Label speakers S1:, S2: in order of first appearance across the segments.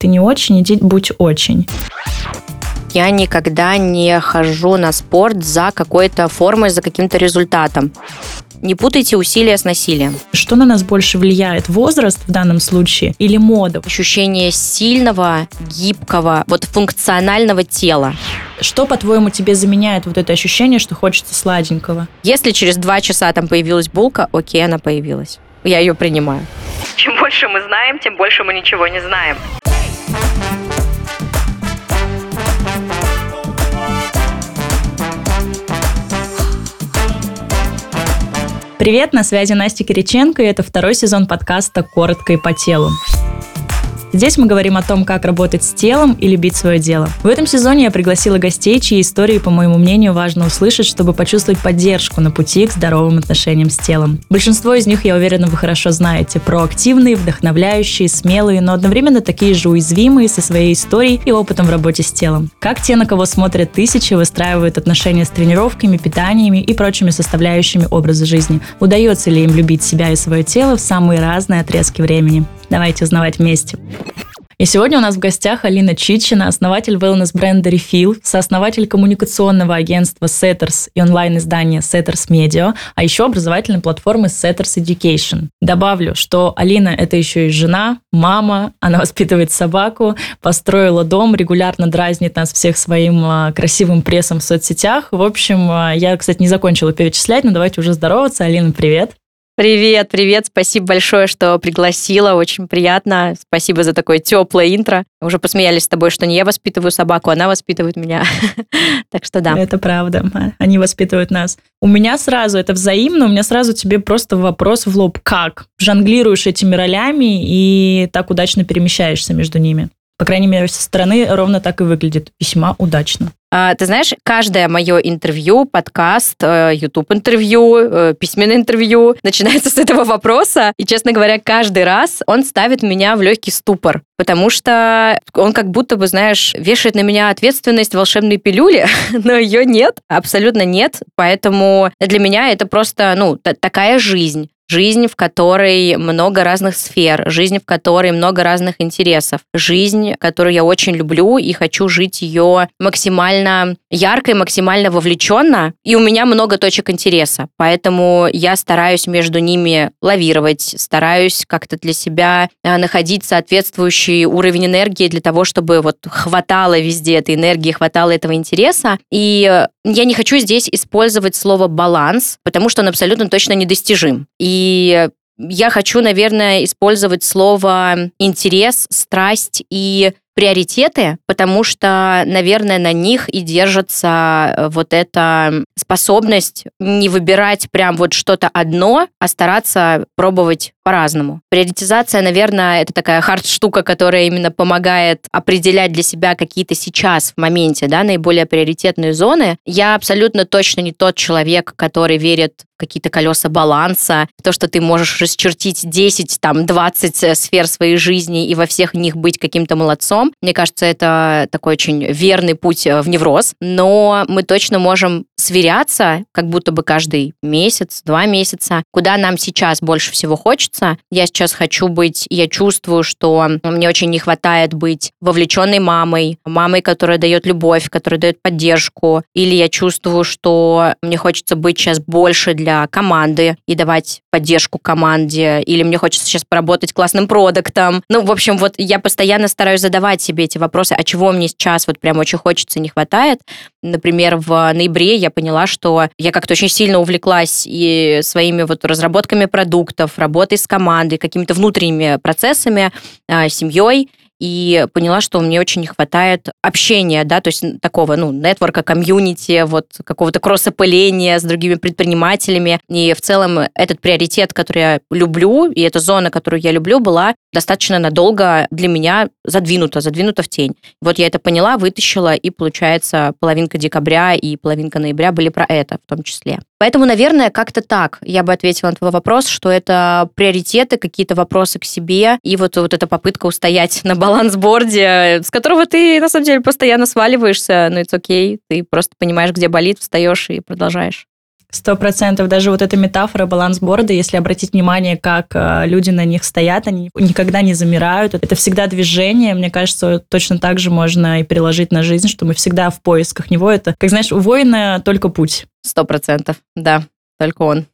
S1: Ты не очень, иди будь очень.
S2: Я никогда не хожу на спорт за какой-то формой, за каким-то результатом. Не путайте усилия с насилием.
S1: Что на нас больше влияет? Возраст в данном случае или мода?
S2: Ощущение сильного, гибкого, вот функционального тела.
S1: Что, по-твоему, тебе заменяет вот это ощущение, что хочется сладенького?
S2: Если через два часа там появилась булка, окей, она появилась. Я ее принимаю.
S3: Чем больше мы знаем, тем больше мы ничего не знаем.
S1: Привет, на связи Настя Кириченко, и это второй сезон подкаста «Коротко и по телу». Здесь мы говорим о том, как работать с телом и любить свое дело. В этом сезоне я пригласила гостей, чьи истории, по моему мнению, важно услышать, чтобы почувствовать поддержку на пути к здоровым отношениям с телом. Большинство из них, я уверена, вы хорошо знаете. Проактивные, вдохновляющие, смелые, но одновременно такие же уязвимые со своей историей и опытом в работе с телом. Как те, на кого смотрят тысячи, выстраивают отношения с тренировками, питаниями и прочими составляющими образа жизни. Удается ли им любить себя и свое тело в самые разные отрезки времени? Давайте узнавать вместе. И сегодня у нас в гостях Алина Чичина, основатель wellness-бренда Refill, сооснователь коммуникационного агентства Setters и онлайн-издания Setters Media, а еще образовательной платформы Setters Education. Добавлю, что Алина – это еще и жена, мама, она воспитывает собаку, построила дом, регулярно дразнит нас всех своим а, красивым прессом в соцсетях. В общем, а, я, кстати, не закончила перечислять, но давайте уже здороваться. Алина, привет!
S2: Привет, привет, спасибо большое, что пригласила, очень приятно. Спасибо за такое теплое интро. Уже посмеялись с тобой, что не я воспитываю собаку, она воспитывает меня. так что да.
S1: Это правда, они воспитывают нас. У меня сразу, это взаимно, у меня сразу тебе просто вопрос в лоб. Как? Жонглируешь этими ролями и так удачно перемещаешься между ними? По крайней мере, со стороны ровно так и выглядит. Весьма удачно.
S2: А, ты знаешь, каждое мое интервью, подкаст, YouTube-интервью, э, э, письменное интервью начинается с этого вопроса. И, честно говоря, каждый раз он ставит меня в легкий ступор, потому что он как будто бы, знаешь, вешает на меня ответственность волшебной пилюли, но ее нет, абсолютно нет. Поэтому для меня это просто, ну, такая жизнь жизнь, в которой много разных сфер, жизнь, в которой много разных интересов, жизнь, которую я очень люблю и хочу жить ее максимально ярко и максимально вовлеченно. И у меня много точек интереса, поэтому я стараюсь между ними лавировать, стараюсь как-то для себя э, находить соответствующий уровень энергии для того, чтобы вот хватало везде этой энергии, хватало этого интереса. И я не хочу здесь использовать слово баланс, потому что он абсолютно точно недостижим. И я хочу, наверное, использовать слово интерес, страсть и приоритеты, потому что, наверное, на них и держится э, вот эта способность не выбирать прям вот что-то одно, а стараться пробовать по-разному. Приоритизация, наверное, это такая хард-штука, которая именно помогает определять для себя какие-то сейчас в моменте, да, наиболее приоритетные зоны. Я абсолютно точно не тот человек, который верит в какие-то колеса баланса, то, что ты можешь расчертить 10, там, 20 э, сфер своей жизни и во всех них быть каким-то молодцом. Мне кажется, это такой очень верный путь э, в невроз, но мы точно можем сверяться, как будто бы каждый месяц, два месяца, куда нам сейчас больше всего хочется. Я сейчас хочу быть, я чувствую, что мне очень не хватает быть вовлеченной мамой, мамой, которая дает любовь, которая дает поддержку. Или я чувствую, что мне хочется быть сейчас больше для команды и давать поддержку команде. Или мне хочется сейчас поработать классным продуктом. Ну, в общем, вот я постоянно стараюсь задавать себе эти вопросы, а чего мне сейчас вот прям очень хочется, не хватает. Например, в ноябре я поняла, что я как-то очень сильно увлеклась и своими вот разработками продуктов, работой с командой, какими-то внутренними процессами, а, семьей, и поняла, что мне очень не хватает общения, да, то есть такого, ну, нетворка, комьюнити, вот какого-то кросс-опыления с другими предпринимателями. И в целом этот приоритет, который я люблю, и эта зона, которую я люблю, была достаточно надолго для меня задвинута, задвинута в тень. Вот я это поняла, вытащила, и, получается, половинка декабря и половинка ноября были про это в том числе. Поэтому, наверное, как-то так я бы ответила на твой вопрос, что это приоритеты, какие-то вопросы к себе, и вот, вот эта попытка устоять на балансборде, с которого ты, на самом деле, постоянно сваливаешься, но это окей, ты просто понимаешь, где болит, встаешь и продолжаешь.
S1: Сто процентов. Даже вот эта метафора балансборда, если обратить внимание, как э, люди на них стоят, они никогда не замирают. Это всегда движение. Мне кажется, точно так же можно и переложить на жизнь, что мы всегда в поисках него. Это, как знаешь, у воина только путь.
S2: Сто процентов, да, только он.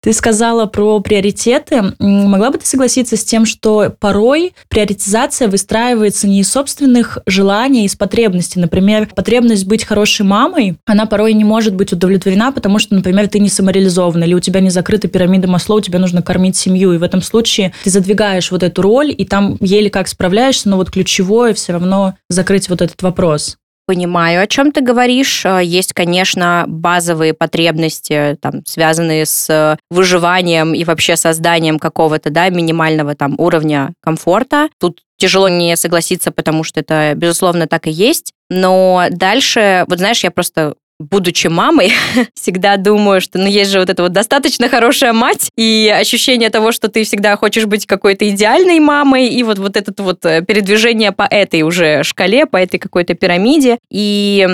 S1: Ты сказала про приоритеты. Могла бы ты согласиться с тем, что порой приоритизация выстраивается не из собственных желаний, а из потребностей. Например, потребность быть хорошей мамой, она порой не может быть удовлетворена, потому что, например, ты не самореализована, или у тебя не закрыта пирамида Маслоу, тебе нужно кормить семью. И в этом случае ты задвигаешь вот эту роль, и там еле как справляешься, но вот ключевое все равно закрыть вот этот вопрос
S2: понимаю, о чем ты говоришь. Э, есть, конечно, базовые потребности, там, связанные с выживанием и вообще созданием какого-то да, минимального там, уровня комфорта. Тут тяжело не согласиться, потому что это, безусловно, так и есть. Но дальше, вот знаешь, я просто будучи мамой, всегда думаю, что ну есть же вот эта вот достаточно хорошая мать и ощущение того, что ты всегда хочешь быть какой-то идеальной мамой и вот вот это вот э, передвижение по этой уже шкале, по этой какой-то пирамиде. И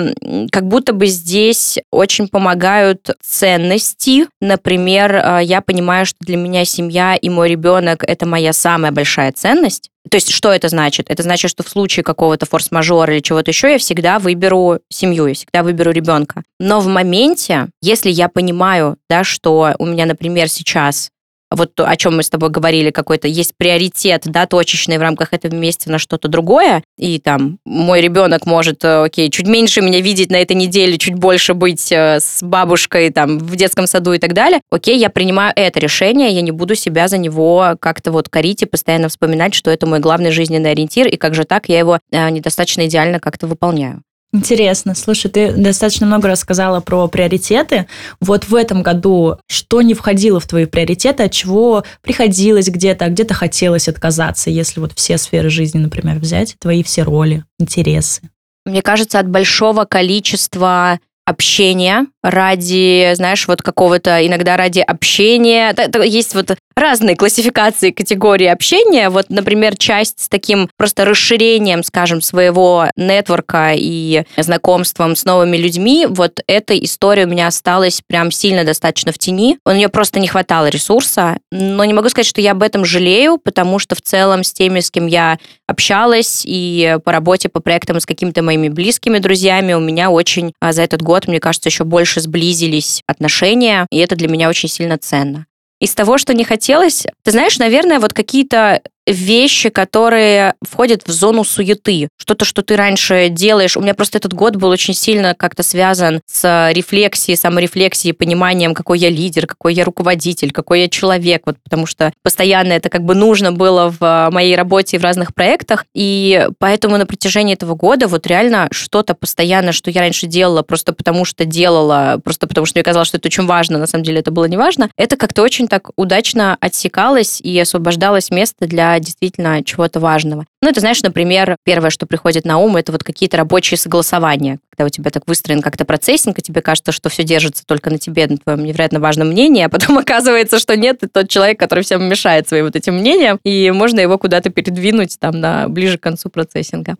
S2: как будто бы здесь очень помогают ценности. Например, э, я понимаю, что для меня семья и мой ребенок – это моя самая большая ценность. То есть что это значит? Это значит, что в случае какого-то форс-мажора или чего-то еще я всегда выберу семью, я всегда выберу ребенка. Но в моменте, если я понимаю, да, что у меня, например, сейчас вот о чем мы с тобой говорили, какой-то есть приоритет, да, точечный в рамках этого месяца на что-то другое, и там мой ребенок может, э, окей, чуть меньше меня видеть на этой неделе, чуть больше быть э, с бабушкой там в детском саду и так далее, окей, я принимаю это решение, я не буду себя за него как-то вот корить и постоянно вспоминать, что это мой главный жизненный ориентир, и как же так я его э, недостаточно идеально как-то выполняю.
S1: Интересно. Слушай, ты достаточно много рассказала про приоритеты. Вот в этом году что не входило в твои приоритеты, от чего приходилось где-то, а где-то хотелось отказаться, если вот все сферы жизни, например, взять, твои все роли, интересы?
S2: Мне кажется, от большого количества общения ради, знаешь, вот какого-то, иногда ради общения. Есть вот разные классификации категории общения. Вот, например, часть с таким просто расширением, скажем, своего нетворка и знакомством с новыми людьми, вот эта история у меня осталась прям сильно достаточно в тени. У нее просто не хватало ресурса, но не могу сказать, что я об этом жалею, потому что в целом с теми, с кем я общалась и по работе, по проектам с какими-то моими близкими друзьями, у меня очень а, за этот год, мне кажется, еще больше сблизились отношения, и это для меня очень сильно ценно. Из того, что не хотелось, ты знаешь, наверное, вот какие-то вещи, которые входят в зону суеты. Что-то, что ты раньше делаешь. У меня просто этот год был очень сильно как-то связан с рефлексией, саморефлексией, пониманием, какой я лидер, какой я руководитель, какой я человек. Вот потому что постоянно это как бы нужно было в моей работе и в разных проектах. И поэтому на протяжении этого года вот реально что-то постоянно, что я раньше делала просто потому что делала, просто потому что мне казалось, что это очень важно, на самом деле это было не важно, это как-то очень так удачно отсекалось и освобождалось место для действительно чего-то важного. Ну, это, знаешь, например, первое, что приходит на ум, это вот какие-то рабочие согласования, когда у тебя так выстроен как-то процессинг, и тебе кажется, что все держится только на тебе, на твоем невероятно важном мнении, а потом оказывается, что нет, ты тот человек, который всем мешает своим вот этим мнением, и можно его куда-то передвинуть там на ближе к концу процессинга.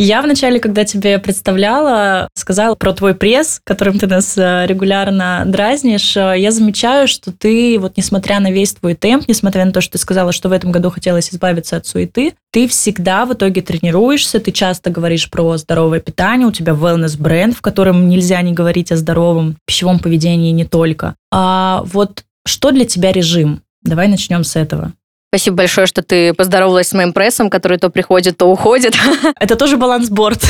S1: Я вначале, когда тебе представляла, сказала про твой пресс, которым ты нас э, регулярно дразнишь. Э, я замечаю, что ты, вот несмотря на весь твой темп, несмотря на то, что ты сказала, что в этом году хотелось избавиться от суеты, ты всегда в итоге тренируешься, ты часто говоришь про здоровое питание, у тебя wellness-бренд, в котором нельзя не говорить о здоровом пищевом поведении не только. А вот что для тебя режим? Давай начнем с этого.
S2: Спасибо большое, что ты поздоровалась с моим прессом, который то приходит, то уходит.
S1: Это тоже балансборд.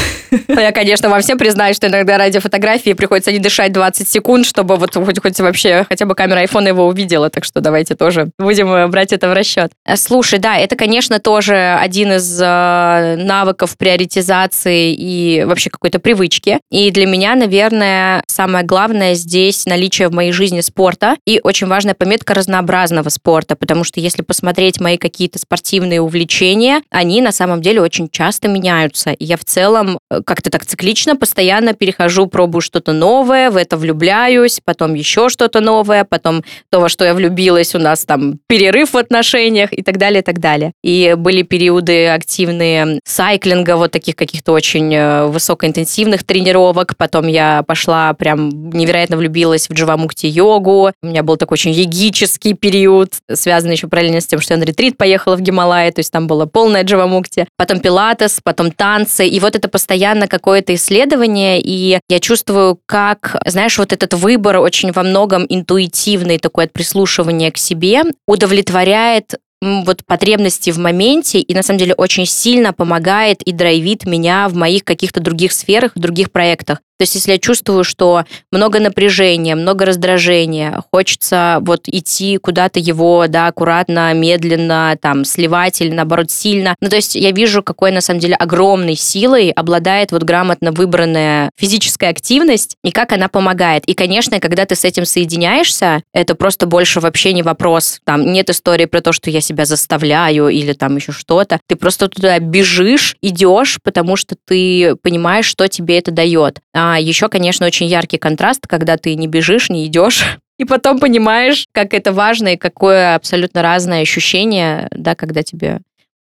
S2: Я, конечно, вам всем признаюсь, что иногда ради фотографии приходится не дышать 20 секунд, чтобы вот хоть, хоть вообще хотя бы камера айфона его увидела. Так что давайте тоже будем э, брать это в расчет. Э, слушай, да, это, конечно, тоже один из э, навыков приоритизации и вообще какой-то привычки. И для меня, наверное, самое главное здесь наличие в моей жизни спорта и очень важная пометка разнообразного спорта, потому что если посмотреть посмотреть мои какие-то спортивные увлечения, они на самом деле очень часто меняются. Я в целом э, как-то так циклично постоянно перехожу, пробую что-то новое, в это влюбляюсь, потом еще что-то новое, потом то, во что я влюбилась, у нас там перерыв в отношениях и так далее, и так далее. И были периоды активные сайклинга, вот таких каких-то очень э, высокоинтенсивных тренировок. Потом я пошла прям невероятно влюбилась в джавамукти-йогу. У меня был такой очень егический период, связанный еще параллельно с тем, что я на ретрит поехала в Гималайи, то есть там было полное джавамукти. Потом пилатес, потом танцы. И вот это постоянно какое-то исследование, и я чувствую, как, знаешь, вот этот выбор очень во многом интуитивный, такой от прислушивания к себе, удовлетворяет вот потребности в моменте и на самом деле очень сильно помогает и драйвит меня в моих каких-то других сферах, в других проектах. То есть если я чувствую, что много напряжения, много раздражения, хочется вот идти куда-то его, да, аккуратно, медленно, там, сливать или, наоборот, сильно. Ну, то есть я вижу, какой, на самом деле, огромной силой обладает вот грамотно выбранная физическая активность и как она помогает. И, конечно, когда ты с этим соединяешься, это просто больше вообще не вопрос. Там нет истории про то, что я себя заставляю или там еще что-то. Ты просто туда бежишь, идешь, потому что ты понимаешь, что тебе это дает. А а еще, конечно, очень яркий контраст, когда ты не бежишь, не идешь, и потом понимаешь, как это важно и какое абсолютно разное ощущение, да, когда тебе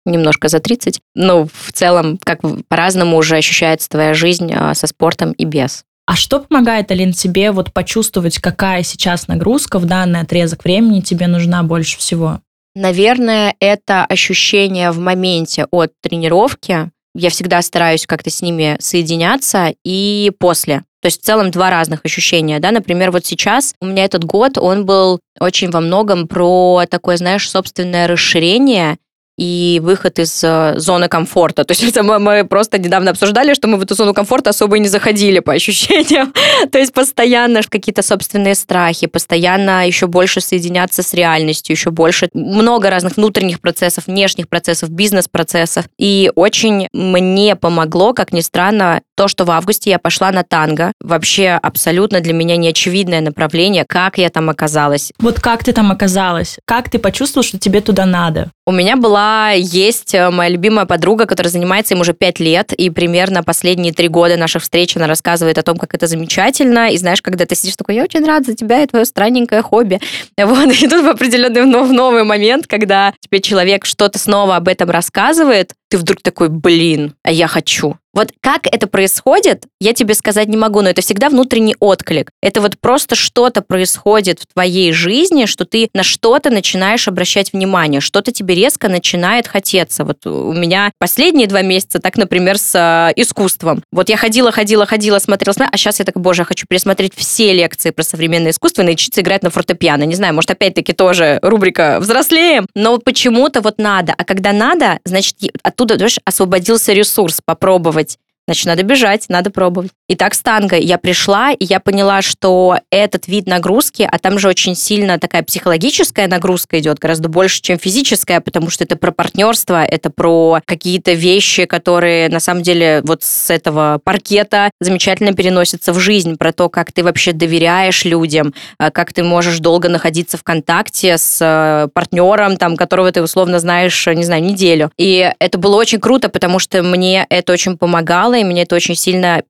S2: немножко за 30. Ну, в целом, как по-разному уже ощущается твоя жизнь а, со спортом и без.
S1: А что помогает, Алин, тебе вот почувствовать, какая сейчас нагрузка в данный отрезок времени тебе нужна больше всего?
S2: Наверное, это ощущение в моменте от тренировки, я всегда стараюсь как-то с ними соединяться и после. То есть в целом два разных ощущения, да, например, вот сейчас у меня этот год, он был очень во многом про такое, знаешь, собственное расширение и выход из э, зоны комфорта. То есть это мы, просто недавно обсуждали, что мы в эту зону комфорта особо и не заходили по ощущениям. То есть постоянно какие-то собственные страхи, постоянно еще больше соединяться с реальностью, еще больше много разных внутренних процессов, внешних процессов, бизнес-процессов. И очень мне помогло, как ни странно, то, что в августе я пошла на танго. Вообще абсолютно для меня неочевидное направление, как я там оказалась.
S1: Вот как ты там оказалась? Как ты почувствовал, что тебе туда надо?
S2: У меня была, есть э, моя любимая подруга, которая занимается им уже пять лет, и примерно последние три года наших встреч она рассказывает о том, как это замечательно, и знаешь, когда ты сидишь такой, я очень рад за тебя и твое странненькое хобби. Вот, и тут в определенный в новый момент, когда тебе человек что-то снова об этом рассказывает, ты вдруг такой, блин, а я хочу. Вот как это происходит, я тебе сказать не могу, но это всегда внутренний отклик. Это вот просто что-то происходит в твоей жизни, что ты на что-то начинаешь обращать внимание, что-то тебе резко начинает хотеться. Вот у меня последние два месяца так, например, с э, искусством. Вот я ходила, ходила, ходила, смотрела, смотрела, а сейчас я так, боже, хочу пересмотреть все лекции про современное искусство и научиться играть на фортепиано. Не знаю, может, опять-таки тоже рубрика «Взрослеем», но почему-то вот надо. А когда надо, значит, оттуда, знаешь, освободился ресурс попробовать Значит, надо бежать, надо пробовать. И так с танго я пришла, и я поняла, что этот вид нагрузки, а там же очень сильно такая психологическая нагрузка идет, гораздо больше, чем физическая, потому что это про партнерство, это про какие-то вещи, которые на самом деле вот с этого паркета замечательно переносятся в жизнь, про то, как ты вообще доверяешь людям, а, как ты можешь долго находиться в контакте с э, партнером, там, которого ты условно знаешь, не знаю, неделю. И это было очень круто, потому что мне это очень помогало, и мне это очень сильно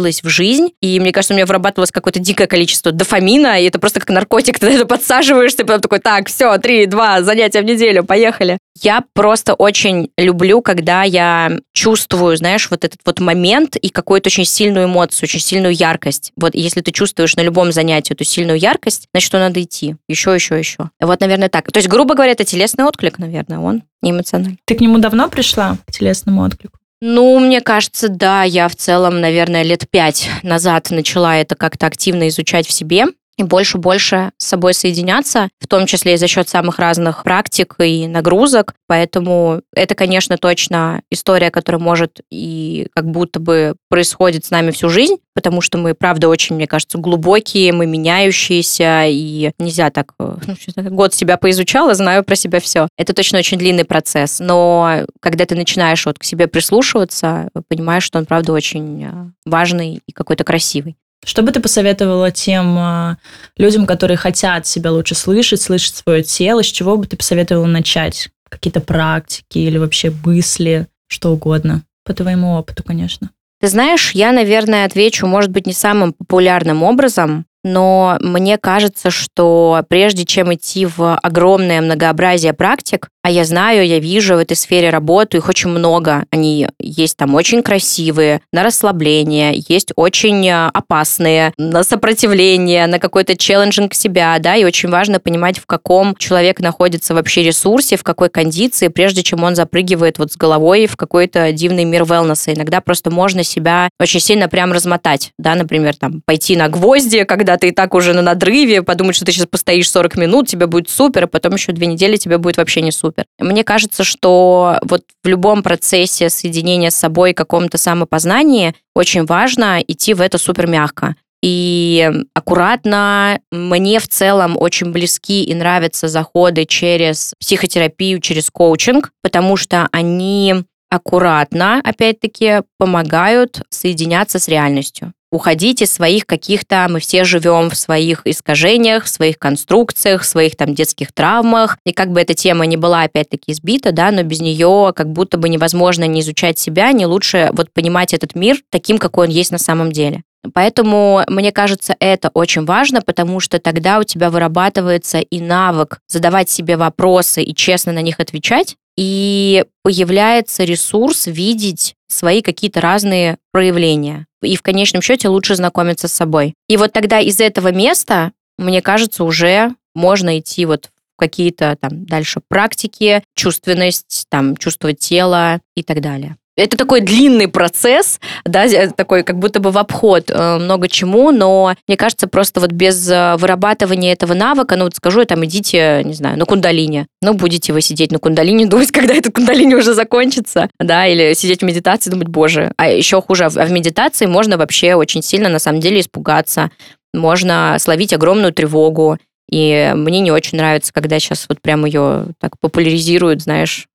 S2: переносилось в жизнь. И мне кажется, у меня вырабатывалось какое-то дикое количество дофамина, и это просто как наркотик, ты это подсаживаешься, и потом такой, так, все, три, два, занятия в неделю, поехали. Я просто очень люблю, когда я чувствую, знаешь, вот этот вот момент и какую-то очень сильную эмоцию, очень сильную яркость. Вот если ты чувствуешь на любом занятии эту сильную яркость, значит, что надо идти. Еще, еще, еще. Вот, наверное, так. То есть, грубо говоря, это телесный отклик, наверное, он не эмоциональный.
S1: Ты к нему давно пришла, к телесному отклику?
S2: Ну, мне кажется, да, я в целом, наверное, лет пять назад начала это как-то активно изучать в себе и больше-больше с собой соединяться, в том числе и за счет самых разных практик и нагрузок. Поэтому это, конечно, точно история, которая может и как будто бы происходит с нами всю жизнь, потому что мы, правда, очень, мне кажется, глубокие, мы меняющиеся, и нельзя так... Э, ну, год себя поизучала, знаю про себя все. Это точно очень длинный процесс, но когда ты начинаешь вот к себе прислушиваться, понимаешь, что он, правда, очень э, важный и какой-то красивый.
S1: Что бы ты посоветовала тем э, людям, которые хотят себя лучше слышать, слышать свое тело, с чего бы ты посоветовала начать? Какие-то практики или вообще мысли, что угодно? По твоему опыту, конечно.
S2: Ты знаешь, я, наверное, отвечу, может быть, не самым популярным образом, но мне кажется, что прежде чем идти в огромное многообразие практик, а я знаю, я вижу в этой сфере работу, их очень много. Они есть там очень красивые, на расслабление, есть очень э, опасные, на сопротивление, на какой-то челленджинг себя, да, и очень важно понимать, в каком человек находится вообще ресурсе, в какой кондиции, прежде чем он запрыгивает вот с головой в какой-то дивный мир велнеса. Иногда просто можно себя очень сильно прям размотать, да, например, там, пойти на гвозди, когда ты и так уже на надрыве, подумать, что ты сейчас постоишь 40 минут, тебе будет супер, а потом еще две недели тебе будет вообще не супер супер. Мне кажется, что вот в любом процессе соединения с собой, каком-то самопознании, очень важно идти в это супер мягко. И аккуратно мне в целом очень близки и нравятся заходы через психотерапию, через коучинг, потому что они аккуратно, опять-таки, помогают соединяться с реальностью уходить из своих каких-то, мы все живем в своих искажениях, в своих конструкциях, в своих там детских травмах. И как бы эта тема не была опять-таки избита, да, но без нее как будто бы невозможно не изучать себя, не лучше вот понимать этот мир таким, какой он есть на самом деле. Поэтому, мне кажется, это очень важно, потому что тогда у тебя вырабатывается и навык задавать себе вопросы и честно на них отвечать, и появляется ресурс видеть свои какие-то разные проявления. И в конечном счете лучше знакомиться с собой. И вот тогда из этого места, мне кажется, уже можно идти вот в какие-то там дальше практики, чувственность, там чувство тела и так далее. Это такой длинный процесс, да, такой как будто бы в обход э, много чему, но мне кажется, просто вот без э, вырабатывания этого навыка, ну вот скажу я там, идите, не знаю, на кундалине. Ну, будете вы сидеть на кундалине, думать, когда этот кундалини уже закончится, да, или сидеть в медитации, думать, боже. А еще хуже, в медитации можно вообще очень сильно, на самом деле, испугаться, можно словить огромную тревогу, и мне не очень нравится, когда сейчас вот прям ее так популяризируют, знаешь,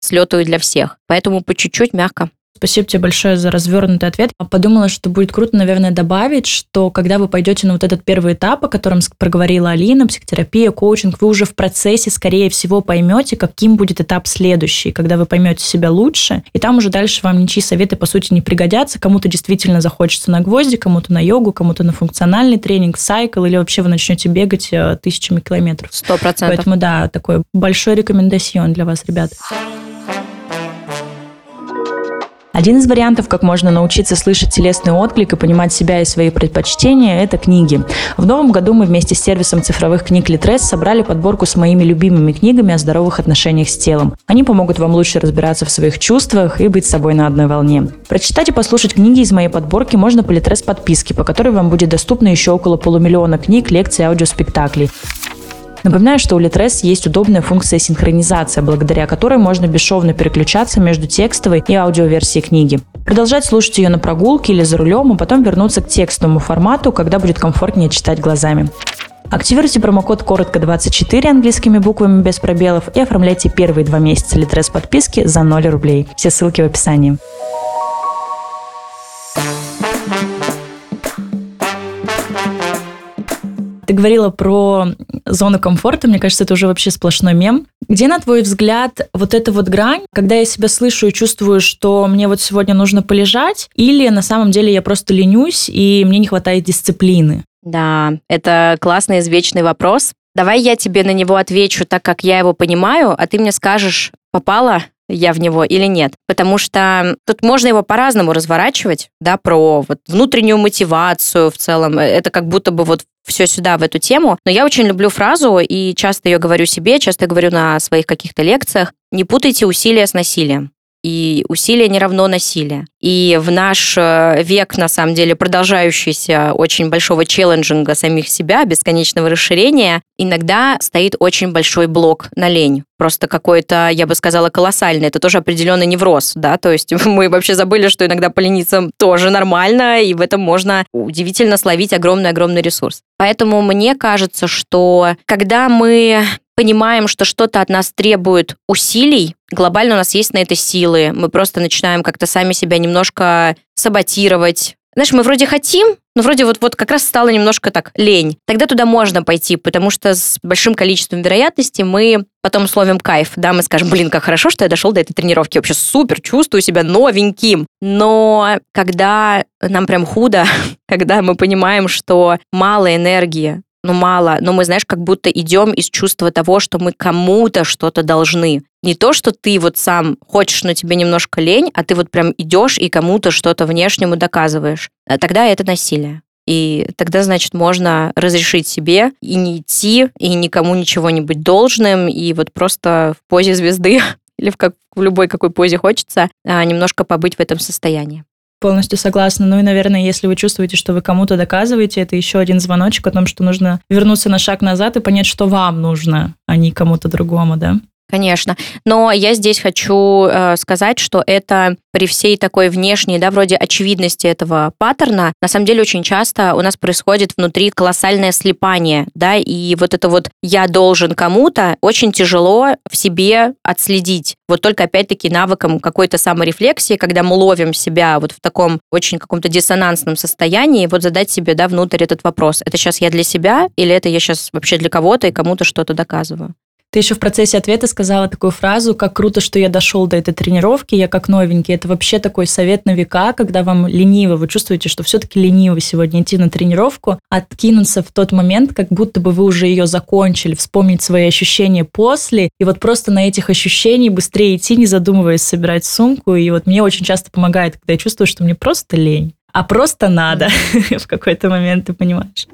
S2: слетаю для всех. Поэтому по чуть-чуть мягко.
S1: Спасибо тебе большое за развернутый ответ. Подумала, что будет круто, наверное, добавить, что когда вы пойдете на вот этот первый этап, о котором проговорила Алина, психотерапия, коучинг, вы уже в процессе, скорее всего, поймете, каким будет этап следующий, когда вы поймете себя лучше, и там уже дальше вам ничьи советы, по сути, не пригодятся. Кому-то действительно захочется на гвозди, кому-то на йогу, кому-то на функциональный тренинг, сайкл, или вообще вы начнете бегать э, тысячами километров.
S2: Сто процентов.
S1: Поэтому, да, такой большой рекомендацион для вас, ребят. Один из вариантов, как можно научиться слышать телесный отклик и понимать себя и свои предпочтения, это книги. В новом году мы вместе с сервисом цифровых книг Литрес собрали подборку с моими любимыми книгами о здоровых отношениях с телом. Они помогут вам лучше разбираться в своих чувствах и быть собой на одной волне. Прочитать и послушать книги из моей подборки можно по Литрес подписке, по которой вам будет доступно еще около полумиллиона книг, лекций аудиоспектаклей. Напоминаю, что у Litres есть удобная функция синхронизация, благодаря которой можно бесшовно переключаться между текстовой и аудиоверсией книги. Продолжать слушать ее на прогулке или за рулем, а потом вернуться к текстовому формату, когда будет комфортнее читать глазами. Активируйте промокод «Коротко24» английскими буквами без пробелов и оформляйте первые два месяца Литрес подписки за 0 рублей. Все ссылки в описании. Ты говорила про зону комфорта, мне кажется, это уже вообще сплошной мем. Где, на твой взгляд, вот эта вот грань, когда я себя слышу и чувствую, что мне вот сегодня нужно полежать, или на самом деле я просто ленюсь, и мне не хватает дисциплины?
S2: Да, это классный извечный вопрос. Давай я тебе на него отвечу так, как я его понимаю, а ты мне скажешь, попала я в него или нет. Потому что тут можно его по-разному разворачивать, да, про вот внутреннюю мотивацию в целом. Это как будто бы вот все сюда, в эту тему. Но я очень люблю фразу и часто ее говорю себе, часто говорю на своих каких-то лекциях. Не путайте усилия с насилием и усилие не равно насилие. И в наш э, век, на самом деле, продолжающийся очень большого челленджинга самих себя, бесконечного расширения, иногда стоит очень большой блок на лень. Просто какой-то, я бы сказала, колоссальный. Это тоже определенный невроз, да, то есть мы вообще забыли, что иногда полениться тоже нормально, и в этом можно удивительно словить огромный-огромный ресурс. Поэтому мне кажется, что когда мы понимаем, что что-то от нас требует усилий, глобально у нас есть на это силы, мы просто начинаем как-то сами себя немножко саботировать, знаешь, мы вроде хотим, но вроде вот, вот как раз стало немножко так лень. Тогда туда можно пойти, потому что с большим количеством вероятности мы потом словим кайф, да, мы скажем, блин, как хорошо, что я дошел до этой тренировки, вообще супер, чувствую себя новеньким. Но когда нам прям худо, когда мы понимаем, что мало энергии, ну мало, но мы, знаешь, как будто идем из чувства того, что мы кому-то что-то должны. Не то, что ты вот сам хочешь, но тебе немножко лень, а ты вот прям идешь и кому-то что-то внешнему доказываешь. А тогда это насилие. И тогда, значит, можно разрешить себе и не идти, и никому ничего не быть должным, и вот просто в позе звезды или в, как, в любой какой позе хочется, а, немножко побыть в этом состоянии.
S1: Полностью согласна. Ну и, наверное, если вы чувствуете, что вы кому-то доказываете, это еще один звоночек о том, что нужно вернуться на шаг назад и понять, что вам нужно, а не кому-то другому, да?
S2: Конечно. Но я здесь хочу э, сказать, что это при всей такой внешней, да, вроде очевидности этого паттерна, на самом деле очень часто у нас происходит внутри колоссальное слепание, да, и вот это вот «я должен кому-то» очень тяжело в себе отследить. Вот только опять-таки навыком какой-то саморефлексии, когда мы ловим себя вот в таком очень каком-то диссонансном состоянии, вот задать себе, да, внутрь этот вопрос. Это сейчас я для себя или это я сейчас вообще для кого-то и кому-то что-то доказываю?
S1: Ты еще в процессе ответа сказала такую фразу, как круто, что я дошел до этой тренировки, я как новенький. Это вообще такой совет на века, когда вам лениво, вы чувствуете, что все-таки лениво сегодня идти на тренировку, откинуться в тот момент, как будто бы вы уже ее закончили, вспомнить свои ощущения после, и вот просто на этих ощущениях быстрее идти, не задумываясь, собирать сумку. И вот мне очень часто помогает, когда я чувствую, что мне просто лень а просто надо в какой-то момент, ты понимаешь.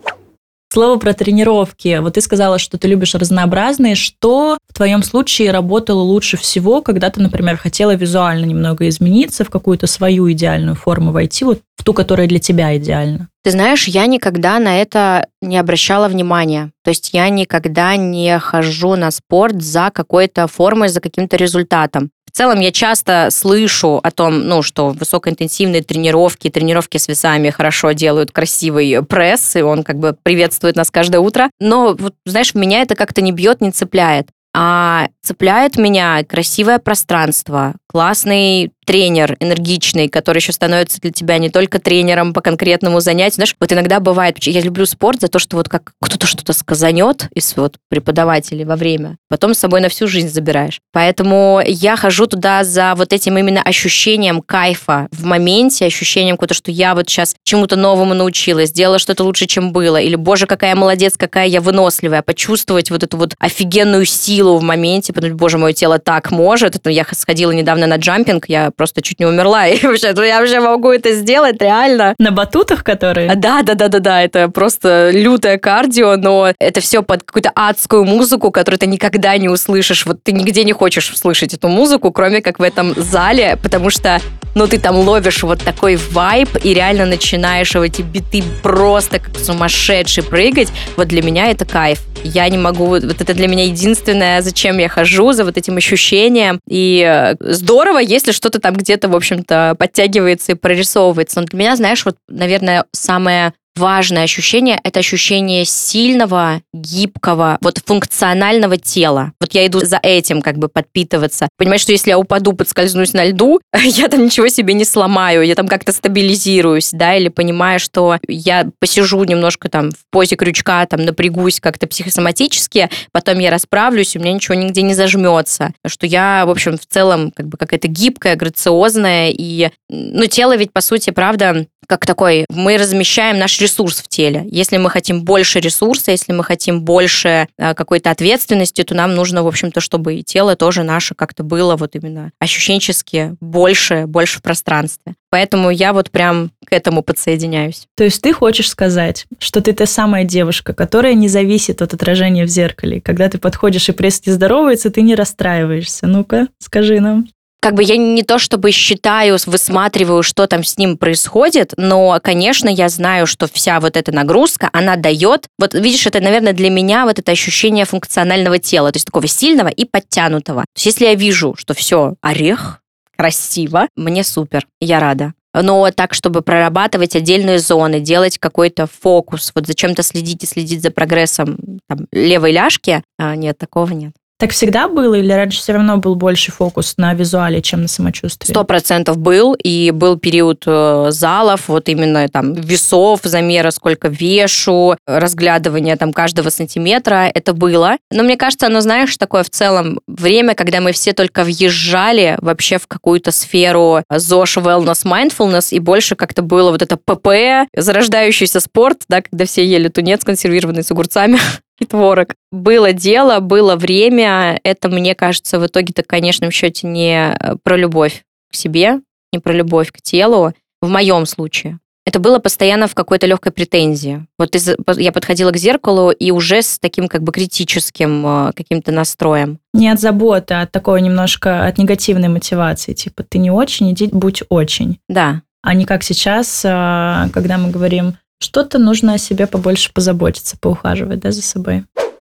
S1: Слово про тренировки. Вот ты сказала, что ты любишь разнообразные. Что в твоем случае работало лучше всего, когда ты, например, хотела визуально немного измениться, в какую-то свою идеальную форму войти, вот в ту, которая для тебя идеальна?
S2: Ты знаешь, я никогда на это не обращала внимания. То есть я никогда не хожу на спорт за какой-то формой, за каким-то результатом. В целом я часто слышу о том, ну, что высокоинтенсивные тренировки, тренировки с весами хорошо делают красивый пресс, и он как бы приветствует нас каждое утро. Но, вот, знаешь, меня это как-то не бьет, не цепляет. А цепляет меня красивое пространство, классный тренер, энергичный, который еще становится для тебя не только тренером по конкретному занятию. Знаешь, вот иногда бывает, я люблю спорт за то, что вот как кто-то что-то сказанет из вот преподавателей во время, потом с собой на всю жизнь забираешь. Поэтому я хожу туда за вот этим именно ощущением кайфа в моменте, ощущением какого-то, что я вот сейчас чему-то новому научилась, сделала что-то лучше, чем было, или, боже, какая я молодец, какая я выносливая, почувствовать вот эту вот офигенную силу в моменте, потому что, боже, мое тело так может. Я сходила недавно на джампинг, я просто чуть не умерла. И вообще, я вообще могу это сделать, реально.
S1: На батутах, которые?
S2: Да, да, да, да, да. Это просто лютое кардио, но это все под какую-то адскую музыку, которую ты никогда не услышишь. Вот ты нигде не хочешь слышать эту музыку, кроме как в этом зале, потому что ну, ты там ловишь вот такой вайб и реально начинаешь в эти биты просто как сумасшедший прыгать. Вот для меня это кайф. Я не могу, вот это для меня единственное, зачем я хожу, за вот этим ощущением. И э, здорово, если что-то там где-то, в общем-то, подтягивается и прорисовывается. Но для меня, знаешь, вот, наверное, самое важное ощущение – это ощущение сильного, гибкого, вот функционального тела. Вот я иду за этим как бы подпитываться. Понимаешь, что если я упаду, подскользнусь на льду, я там ничего себе не сломаю, я там как-то стабилизируюсь, да, или понимаю, что я посижу немножко там в позе крючка, там напрягусь как-то психосоматически, потом я расправлюсь, у меня ничего нигде не зажмется. Что я, в общем, в целом как бы какая-то гибкая, грациозная, и, ну, тело ведь, по сути, правда, как такой, мы размещаем наш ресурс в теле. Если мы хотим больше ресурса, если мы хотим больше э, какой-то ответственности, то нам нужно, в общем-то, чтобы и тело тоже наше как-то было вот именно ощущенчески больше, больше в пространстве. Поэтому я вот прям к этому подсоединяюсь.
S1: То есть ты хочешь сказать, что ты та самая девушка, которая не зависит от отражения в зеркале. Когда ты подходишь и пресс не здоровается, ты не расстраиваешься. Ну-ка, скажи нам
S2: как бы я не то чтобы считаю, высматриваю, что там с ним происходит, но, конечно, я знаю, что вся вот эта нагрузка, она дает, вот видишь, это, наверное, для меня вот это ощущение функционального тела, то есть такого сильного и подтянутого. То есть если я вижу, что все орех, красиво, мне супер, я рада. Но так, чтобы прорабатывать отдельные зоны, делать какой-то фокус, вот зачем-то следить и следить за прогрессом там, левой ляжки, а, нет, такого нет.
S1: Так всегда было или раньше все равно был больше фокус на визуале, чем на самочувствии?
S2: Сто процентов был, и был период э, залов, вот именно там весов, замера, сколько вешу, разглядывания там каждого сантиметра, это было. Но мне кажется, оно, знаешь, такое в целом время, когда мы все только въезжали вообще в какую-то сферу ЗОЖ, wellness, mindfulness, и больше как-то было вот это ПП, зарождающийся спорт, да, когда все ели тунец консервированный с огурцами, и творог. Было дело, было время. Это, мне кажется, в итоге-то, в конечном счете, не э, про любовь к себе, не про любовь к телу. В моем случае. Это было постоянно в какой-то легкой претензии. Вот из, я подходила к зеркалу и уже с таким как бы критическим э, каким-то настроем.
S1: Не от заботы, а от такой немножко от негативной мотивации. Типа, ты не очень, иди, будь очень.
S2: Да.
S1: А не как сейчас, э, когда мы говорим, что-то нужно о себе побольше позаботиться, поухаживать да, за собой.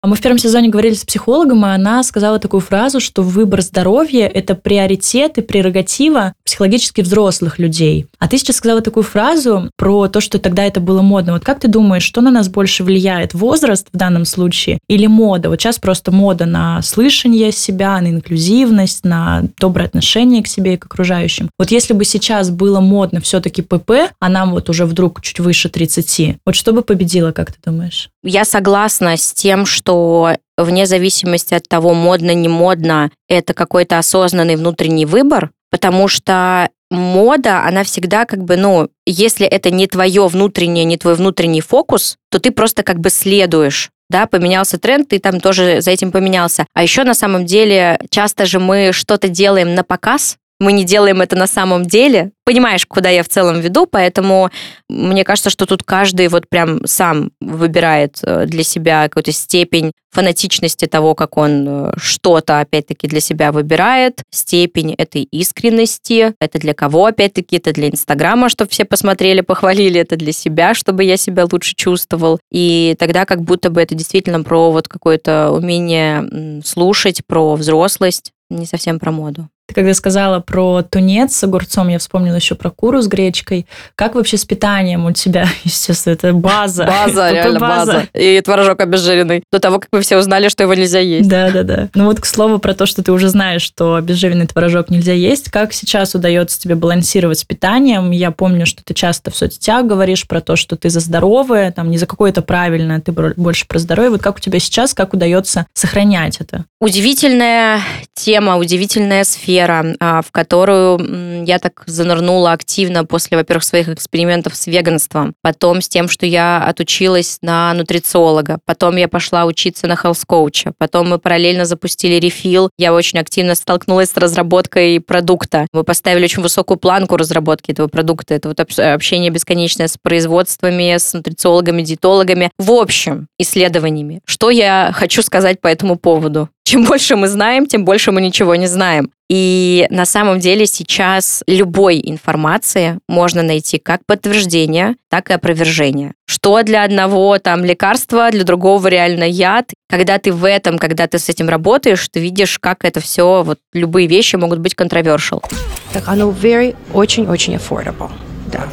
S1: А мы в первом сезоне говорили с психологом, и она сказала такую фразу, что выбор здоровья – это приоритет и прерогатива психологически взрослых людей. А ты сейчас сказала такую фразу про то, что тогда это было модно. Вот как ты думаешь, что на нас больше влияет? Возраст в данном случае или мода? Вот сейчас просто мода на слышание себя, на инклюзивность, на доброе отношение к себе и к окружающим. Вот если бы сейчас было модно все-таки ПП, а нам вот уже вдруг чуть выше 30, вот что бы победило, как ты думаешь?
S2: Я согласна с тем, что вне зависимости от того, модно, не модно, это какой-то осознанный внутренний выбор, потому что мода, она всегда как бы, ну, если это не твое внутреннее, не твой внутренний фокус, то ты просто как бы следуешь да, поменялся тренд, ты там тоже за этим поменялся. А еще на самом деле часто же мы что-то делаем на показ, мы не делаем это на самом деле. Понимаешь, куда я в целом веду, поэтому мне кажется, что тут каждый вот прям сам выбирает э, для себя какую-то степень фанатичности того, как он э, что-то, опять-таки, для себя выбирает, степень этой искренности, это для кого, опять-таки, это для Инстаграма, чтобы все посмотрели, похвалили, это для себя, чтобы я себя лучше чувствовал. И тогда как будто бы это действительно про вот какое-то умение слушать, про взрослость, не совсем про моду.
S1: Ты когда сказала про тунец с огурцом, я вспомнила еще про куру с гречкой. Как вообще с питанием у тебя? Естественно, это база.
S2: База, реально база. И творожок обезжиренный. До того, как мы все узнали, что его нельзя есть.
S1: Да, да, да. Ну вот к слову про то, что ты уже знаешь, что обезжиренный творожок нельзя есть. Как сейчас удается тебе балансировать с питанием? Я помню, что ты часто в соцсетях говоришь про то, что ты за здоровое, там не за какое-то правильное, ты больше про здоровье. Вот как у тебя сейчас, как удается сохранять это?
S2: Удивительная тема, удивительная сфера сфера, а, в которую я так занырнула активно после, во-первых, своих экспериментов с веганством, потом с тем, что я отучилась на нутрициолога, потом я пошла учиться на health-коуча, потом мы параллельно запустили рефил, я очень активно столкнулась с разработкой продукта. Мы поставили очень высокую планку разработки этого продукта. Это вот общение бесконечное с производствами, с нутрициологами, диетологами. В общем, исследованиями. Что я хочу сказать по этому поводу? Чем больше мы знаем, тем больше мы ничего не знаем. И на самом деле сейчас любой информации можно найти как подтверждение, так и опровержение. Что для одного там лекарство, для другого реально яд. Когда ты в этом, когда ты с этим работаешь, ты видишь, как это все, вот любые вещи могут быть controversial.
S4: Так оно very, очень-очень affordable, да.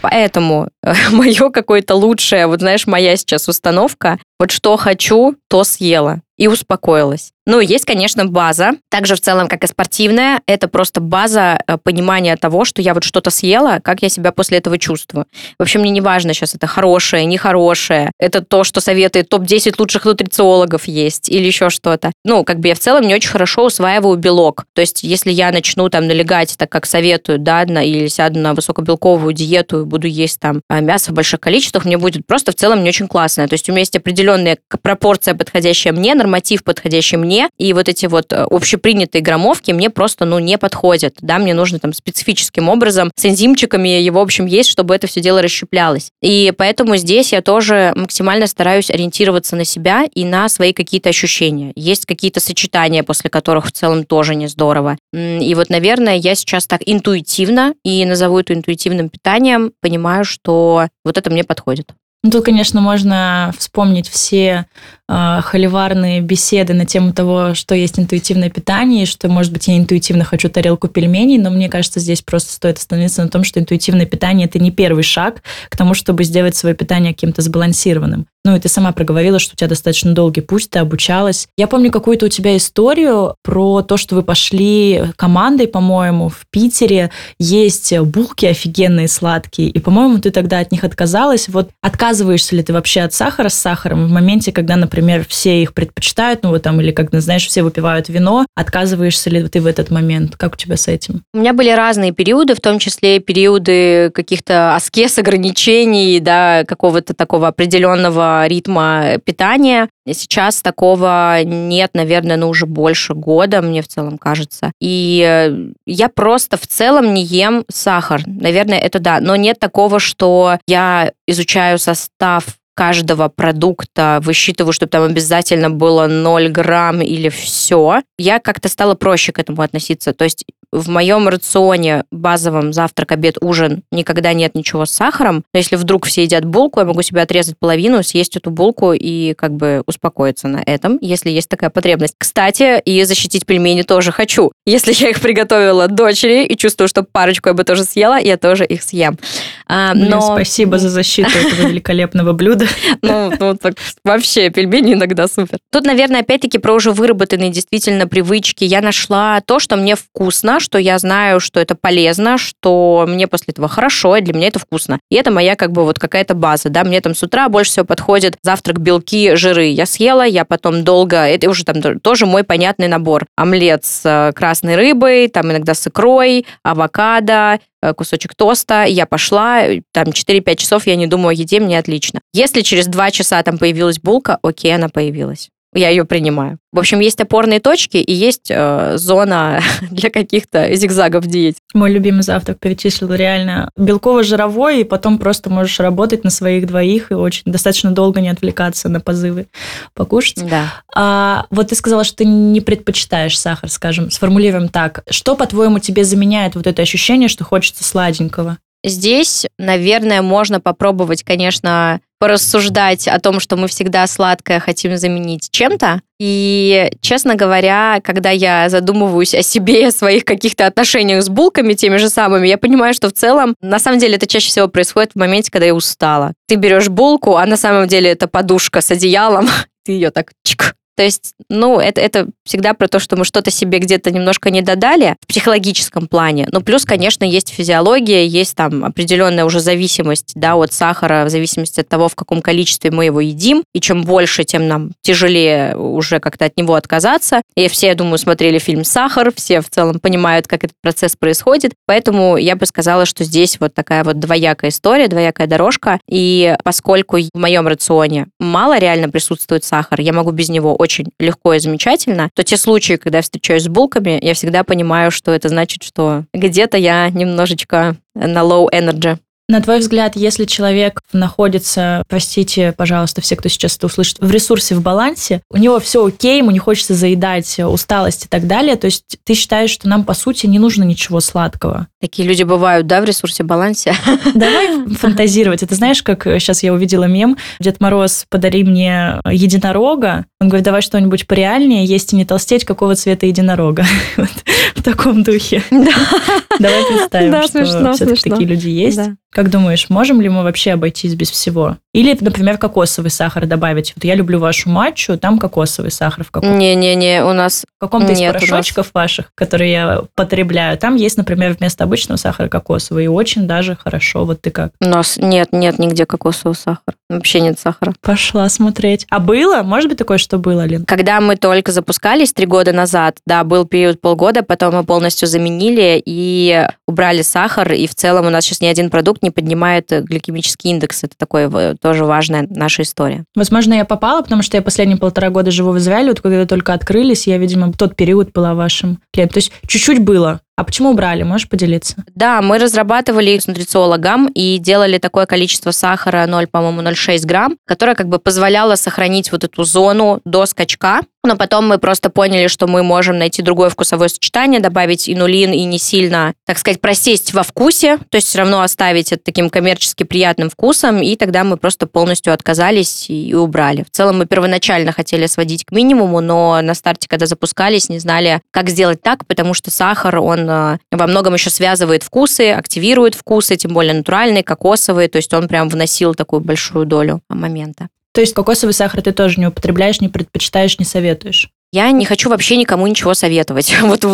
S2: Поэтому э, мое какое-то лучшее, вот знаешь, моя сейчас установка, вот что хочу, то съела и успокоилась. Ну, есть, конечно, база. Также в целом, как и спортивная, это просто база э, понимания того, что я вот что-то съела, как я себя после этого чувствую. В общем, мне не важно сейчас, это хорошее, нехорошее. Это то, что советует топ-10 лучших нутрициологов есть или еще что-то. Ну, как бы я в целом не очень хорошо усваиваю белок. То есть, если я начну там налегать, так как советуют, да, на, или сяду на высокобелковую диету и буду есть там а, мясо в больших количествах, мне будет просто в целом не очень классно. То есть, у меня есть определенная пропорция, подходящая мне, норматив, подходящий мне, и вот эти вот э, общепринятые граммовки мне просто, ну, не подходят, да, мне нужно там специфическим образом с энзимчиками его, в общем, есть, чтобы это все дело расщеплялось. И поэтому здесь я тоже максимально стараюсь ориентироваться на себя и на свои какие-то ощущения. Есть какие-то сочетания, после которых в целом тоже не здорово. И вот, наверное, я сейчас так интуитивно, и назову это интуитивным питанием, понимаю, что вот это мне подходит.
S1: Ну, тут, конечно, можно вспомнить все э, холиварные беседы на тему того, что есть интуитивное питание, и что, может быть, я интуитивно хочу тарелку пельменей, но мне кажется, здесь просто стоит остановиться на том, что интуитивное питание – это не первый шаг к тому, чтобы сделать свое питание каким-то сбалансированным. Ну, и ты сама проговорила, что у тебя достаточно долгий путь, ты обучалась. Я помню какую-то у тебя историю про то, что вы пошли командой, по-моему, в Питере. Есть булки офигенные сладкие, и, по-моему, ты тогда от них отказалась. Вот отказываешься ли ты вообще от сахара с сахаром в моменте, когда, например, все их предпочитают, ну вот там, или когда, знаешь, все выпивают вино, отказываешься ли ты в этот момент? Как у тебя с этим?
S2: У меня были разные периоды, в том числе периоды каких-то аскез, ограничений, да, какого-то такого определенного ритма питания. Сейчас такого нет, наверное, ну уже больше года, мне в целом кажется. И э, я просто в целом не ем сахар. Наверное, это да. Но нет такого, что я изучаю состав каждого продукта высчитываю, чтобы там обязательно было 0 грамм или все, я как-то стала проще к этому относиться. То есть в моем рационе базовом завтрак, обед, ужин никогда нет ничего с сахаром. Но если вдруг все едят булку, я могу себе отрезать половину, съесть эту булку и как бы успокоиться на этом, если есть такая потребность. Кстати, и защитить пельмени тоже хочу. Если я их приготовила дочери и чувствую, что парочку я бы тоже съела, я тоже их съем.
S1: А, но... спасибо за защиту этого великолепного блюда.
S2: Ну, ну, так вообще, пельмени иногда супер. Тут, наверное, опять-таки про уже выработанные действительно привычки. Я нашла то, что мне вкусно, что я знаю, что это полезно, что мне после этого хорошо, и для меня это вкусно. И это моя как бы вот какая-то база, да, мне там с утра больше всего подходит завтрак, белки, жиры. Я съела, я потом долго, это уже там тоже мой понятный набор. Омлет с э, красной рыбой, там иногда с икрой, авокадо, кусочек тоста, я пошла, там 4-5 часов я не думаю о еде, мне отлично. Если через 2 часа там появилась булка, окей, она появилась я ее принимаю. В общем, есть опорные точки и есть э, зона для каких-то зигзагов диет.
S1: Мой любимый завтрак перечислил реально белково-жировой, и потом просто можешь работать на своих двоих и очень достаточно долго не отвлекаться на позывы покушать.
S2: Да.
S1: А, вот ты сказала, что ты не предпочитаешь сахар, скажем, сформулируем так. Что, по-твоему, тебе заменяет вот это ощущение, что хочется сладенького?
S2: Здесь, наверное, можно попробовать, конечно, порассуждать о том, что мы всегда сладкое хотим заменить чем-то. И, честно говоря, когда я задумываюсь о себе, о своих каких-то отношениях с булками теми же самыми, я понимаю, что в целом, на самом деле, это чаще всего происходит в моменте, когда я устала. Ты берешь булку, а на самом деле это подушка с одеялом, ты ее так чик, то есть, ну, это, это всегда про то, что мы что-то себе где-то немножко не додали в психологическом плане. Ну, плюс, конечно, есть физиология, есть там определенная уже зависимость, да, от сахара, в зависимости от того, в каком количестве мы его едим. И чем больше, тем нам тяжелее уже как-то от него отказаться. И все, я думаю, смотрели фильм «Сахар», все в целом понимают, как этот процесс происходит. Поэтому я бы сказала, что здесь вот такая вот двоякая история, двоякая дорожка. И поскольку в моем рационе мало реально присутствует сахар, я могу без него очень легко и замечательно, то те случаи, когда я встречаюсь с булками, я всегда понимаю, что это значит, что где-то я немножечко на low energy.
S1: На твой взгляд, если человек находится, простите, пожалуйста, все, кто сейчас это услышит, в ресурсе, в балансе, у него все окей, ему не хочется заедать усталость и так далее, то есть ты считаешь, что нам, по сути, не нужно ничего сладкого?
S2: Такие люди бывают, да, в ресурсе, балансе?
S1: Давай фантазировать. Это знаешь, как сейчас я увидела мем, Дед Мороз, подари мне единорога, он говорит, давай что-нибудь пореальнее, есть и не толстеть, какого цвета единорога. Вот, в таком духе. Да. Давай представим, да, что смешно, все-таки смешно. такие люди есть. Да. Как думаешь, можем ли мы вообще обойтись без всего? Или, например, кокосовый сахар добавить? Вот я люблю вашу матчу, там кокосовый сахар в каком-то.
S2: Не-не-не, у нас
S1: В каком-то из порошочков ваших, которые я потребляю, там есть, например, вместо обычного сахара кокосовый, и очень даже хорошо. Вот ты как?
S2: У нас нет, нет нигде кокосового сахара. Вообще нет сахара.
S1: Пошла смотреть. А было? Может быть такое, что было, Лен?
S2: Когда мы только запускались три года назад, да, был период полгода, потом мы полностью заменили и убрали сахар, и в целом у нас сейчас ни один продукт не поднимает гликемический индекс. Это такое тоже важная наша история.
S1: Возможно, я попала, потому что я последние полтора года живу в Израиле, вот когда только открылись, я, видимо, тот период была вашим клиентом. То есть чуть-чуть было. А почему убрали? Можешь поделиться?
S2: Да, мы разрабатывали с нутрициологом и делали такое количество сахара 0, по-моему, 0,6 грамм, которое как бы позволяло сохранить вот эту зону до скачка, Но потом мы просто поняли, что мы можем найти другое вкусовое сочетание, добавить инулин и не сильно, так сказать, просесть во вкусе, то есть все равно оставить это таким коммерчески приятным вкусом, и тогда мы просто полностью отказались и убрали. В целом мы первоначально хотели сводить к минимуму, но на старте, когда запускались, не знали, как сделать так, потому что сахар, он э, во многом еще связывает вкусы, активирует вкусы, тем более натуральные, кокосовые, то есть он прям вносил такую большую долю момента.
S1: То есть кокосовый сахар ты тоже не употребляешь, не предпочитаешь, не советуешь?
S2: Я не хочу вообще никому ничего советовать. Вот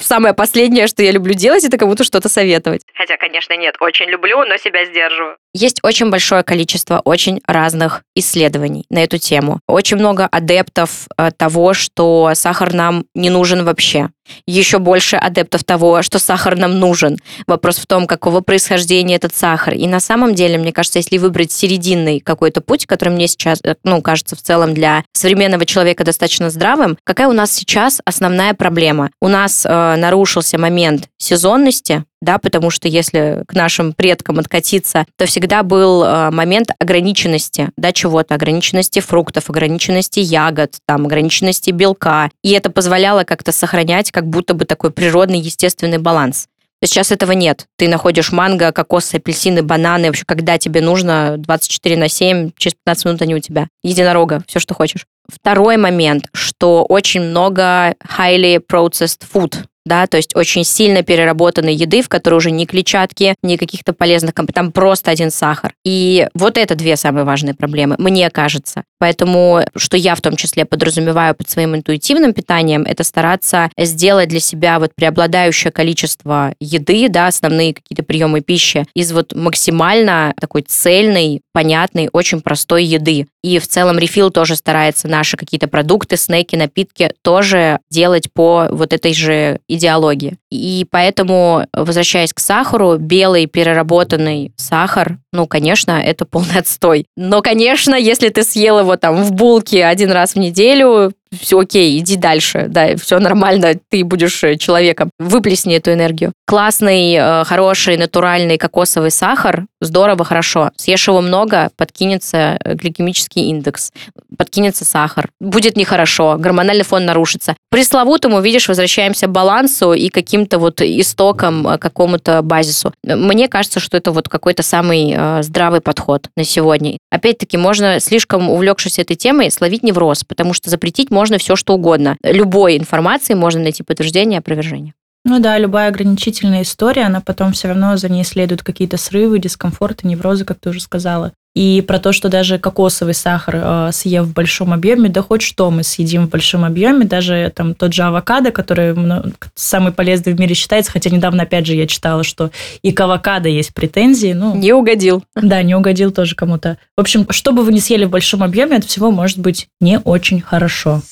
S2: самое последнее, что я люблю делать, это кому-то что-то советовать.
S3: Хотя, конечно, нет, очень люблю, но себя сдерживаю.
S2: Есть очень большое количество очень разных исследований на эту тему. Очень много адептов э, того, что сахар нам не нужен вообще. Еще больше адептов того, что сахар нам нужен. Вопрос в том, какого происхождения этот сахар. И на самом деле, мне кажется, если выбрать серединный какой-то путь, который мне сейчас, э, ну, кажется в целом для современного человека достаточно здравым, какая у нас сейчас основная проблема? У нас э, нарушился момент сезонности, да, потому что если к нашим предкам откатиться, то всегда был э, момент ограниченности, да, чего-то, ограниченности фруктов, ограниченности ягод, там, ограниченности белка, и это позволяло как-то сохранять как будто бы такой природный, естественный баланс. Сейчас этого нет. Ты находишь манго, кокосы, апельсины, бананы, вообще, когда тебе нужно, 24 на 7, через 15 минут они у тебя. Единорога, все, что хочешь. Второй момент, что очень много highly processed food, да, то есть очень сильно переработанной еды, в которой уже ни клетчатки, ни каких-то полезных там просто один сахар. И вот это две самые важные проблемы, мне кажется. Поэтому, что я в том числе подразумеваю под своим интуитивным питанием, это стараться сделать для себя вот преобладающее количество еды, да, основные какие-то приемы пищи из вот максимально такой цельной, понятной, очень простой еды. И в целом рефил тоже старается наши какие-то продукты, снеки, напитки тоже делать по вот этой же идеологии. И поэтому, возвращаясь к сахару, белый переработанный сахар, ну, конечно, это полный отстой. Но, конечно, если ты съел его там в булке один раз в неделю, все окей, иди дальше, да, все нормально, ты будешь э, человеком. Выплесни эту энергию. Классный, э, хороший, натуральный кокосовый сахар, здорово, хорошо. Съешь его много, подкинется э, гликемический индекс, подкинется сахар, будет нехорошо, гормональный фон нарушится. Пресловутому, видишь, возвращаемся к балансу и каким-то вот истокам, какому-то базису. Мне кажется, что это вот какой-то самый здравый подход на сегодня. Опять-таки, можно, слишком увлекшись этой темой, словить невроз, потому что запретить можно можно все, что угодно. Любой информации можно найти подтверждение опровержение.
S1: Ну да, любая ограничительная история, она потом все равно за ней следуют какие-то срывы, дискомфорты, неврозы, как ты уже сказала. И про то, что даже кокосовый сахар э, съев в большом объеме, да хоть что мы съедим в большом объеме, даже там тот же авокадо, который ну, самый полезный в мире считается, хотя недавно опять же я читала, что и к авокадо есть претензии. Ну,
S2: не угодил.
S1: Да, не угодил тоже кому-то. В общем, что бы вы не съели в большом объеме, от всего может быть не очень хорошо.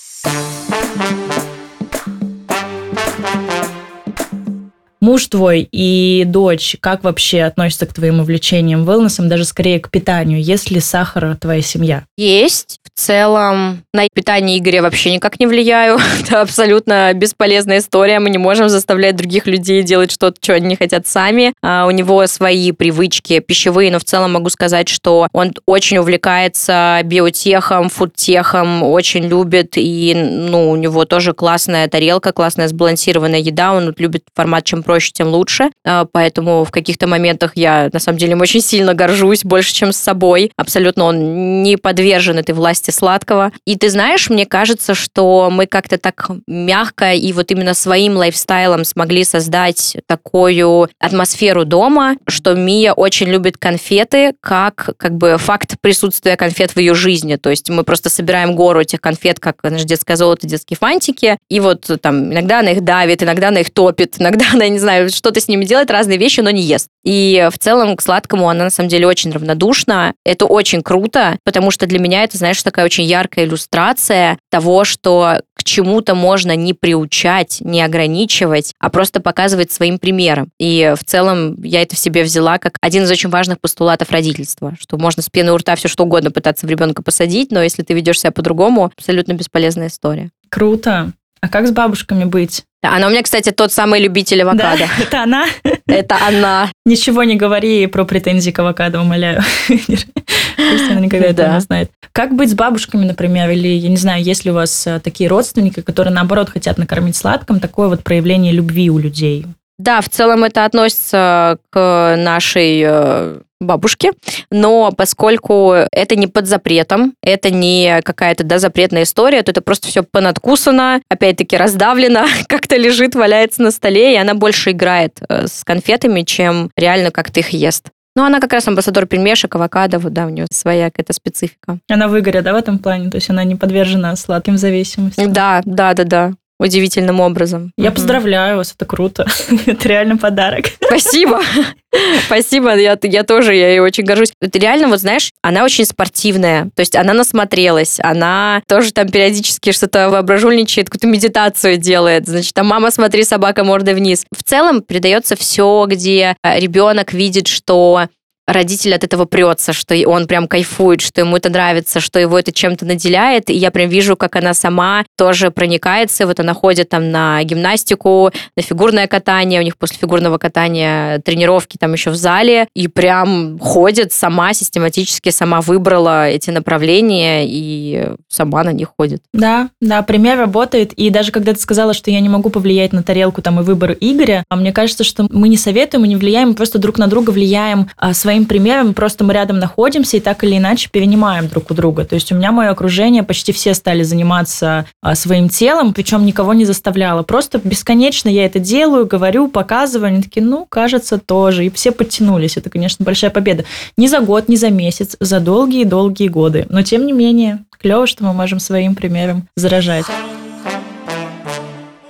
S1: Муж твой и дочь как вообще относятся к твоим увлечениям wellness, даже скорее к питанию? Есть ли сахар твоя семья?
S2: Есть. В целом на питание Игоря вообще никак не влияю. Это абсолютно бесполезная история. Мы не можем заставлять других людей делать что-то, что они не хотят сами. А у него свои привычки пищевые, но в целом могу сказать, что он очень увлекается биотехом, фудтехом, очень любит, и ну, у него тоже классная тарелка, классная сбалансированная еда. Он любит формат чем проще, тем лучше. А, поэтому в каких-то моментах я, на самом деле, им очень сильно горжусь, больше, чем с собой. Абсолютно он не подвержен этой власти сладкого. И ты знаешь, мне кажется, что мы как-то так мягко и вот именно своим лайфстайлом смогли создать такую атмосферу дома, что Мия очень любит конфеты как как бы факт присутствия конфет в ее жизни. То есть мы просто собираем гору этих конфет, как наш детское золото, детские фантики, и вот там иногда она их давит, иногда она их топит, иногда она, не знаю, что-то с ними делает, разные вещи, но не ест. И в целом к сладкому она на самом деле очень равнодушна. Это очень круто, потому что для меня это, знаешь, очень яркая иллюстрация того, что к чему-то можно не приучать, не ограничивать, а просто показывать своим примером. И в целом я это в себе взяла как один из очень важных постулатов родительства, что можно с пены у рта все что угодно пытаться в ребенка посадить, но если ты ведешь себя по-другому, абсолютно бесполезная история.
S1: Круто. А как с бабушками быть?
S2: Она у меня, кстати, тот самый любитель авокадо.
S1: Да, это она?
S2: Это она.
S1: Ничего не говори про претензии к авокадо, умоляю. Пусть она никогда этого не знает. Как быть с бабушками, например, или, я не знаю, есть ли у вас э, такие родственники, которые, наоборот, хотят накормить сладком, такое вот проявление любви у людей?
S2: Да, в целом это относится к нашей э, бабушке, но поскольку это не под запретом, это не какая-то да, запретная история, то это просто все понадкусано, опять-таки раздавлено, как-то лежит, валяется на столе, и она больше играет э, с конфетами, чем реально как-то их ест. Ну, она как раз амбассадор пельмешек, авокадо, вот, да, у нее своя какая-то специфика.
S1: Она выгоря, да, в этом плане? То есть она не подвержена сладким зависимостям?
S2: Да, да, да, да, удивительным образом.
S1: Я
S2: Мгм.
S1: поздравляю вас, это круто. Это реально подарок.
S2: Спасибо. Спасибо, я, я тоже, я ей очень горжусь. Это реально, вот знаешь, она очень спортивная, то есть она насмотрелась, она тоже там периодически что-то воображульничает, какую-то медитацию делает, значит, там мама, смотри, собака мордой вниз. В целом передается все, где э, ребенок видит, что родитель от этого прется, что он прям кайфует, что ему это нравится, что его это чем-то наделяет. И я прям вижу, как она сама тоже проникается. Вот она ходит там на гимнастику, на фигурное катание. У них после фигурного катания тренировки там еще в зале. И прям ходит сама систематически, сама выбрала эти направления и сама на них ходит.
S1: Да, да, пример работает. И даже когда ты сказала, что я не могу повлиять на тарелку там и выбор Игоря, а мне кажется, что мы не советуем, мы не влияем, мы просто друг на друга влияем а, своим примером, просто мы рядом находимся и так или иначе перенимаем друг у друга. То есть у меня мое окружение, почти все стали заниматься а, своим телом, причем никого не заставляла. Просто бесконечно я это делаю, говорю, показываю, они такие, ну, кажется, тоже. И все подтянулись. Это, конечно, большая победа. Не за год, не за месяц, за долгие-долгие годы. Но, тем не менее, клево, что мы можем своим примером заражать.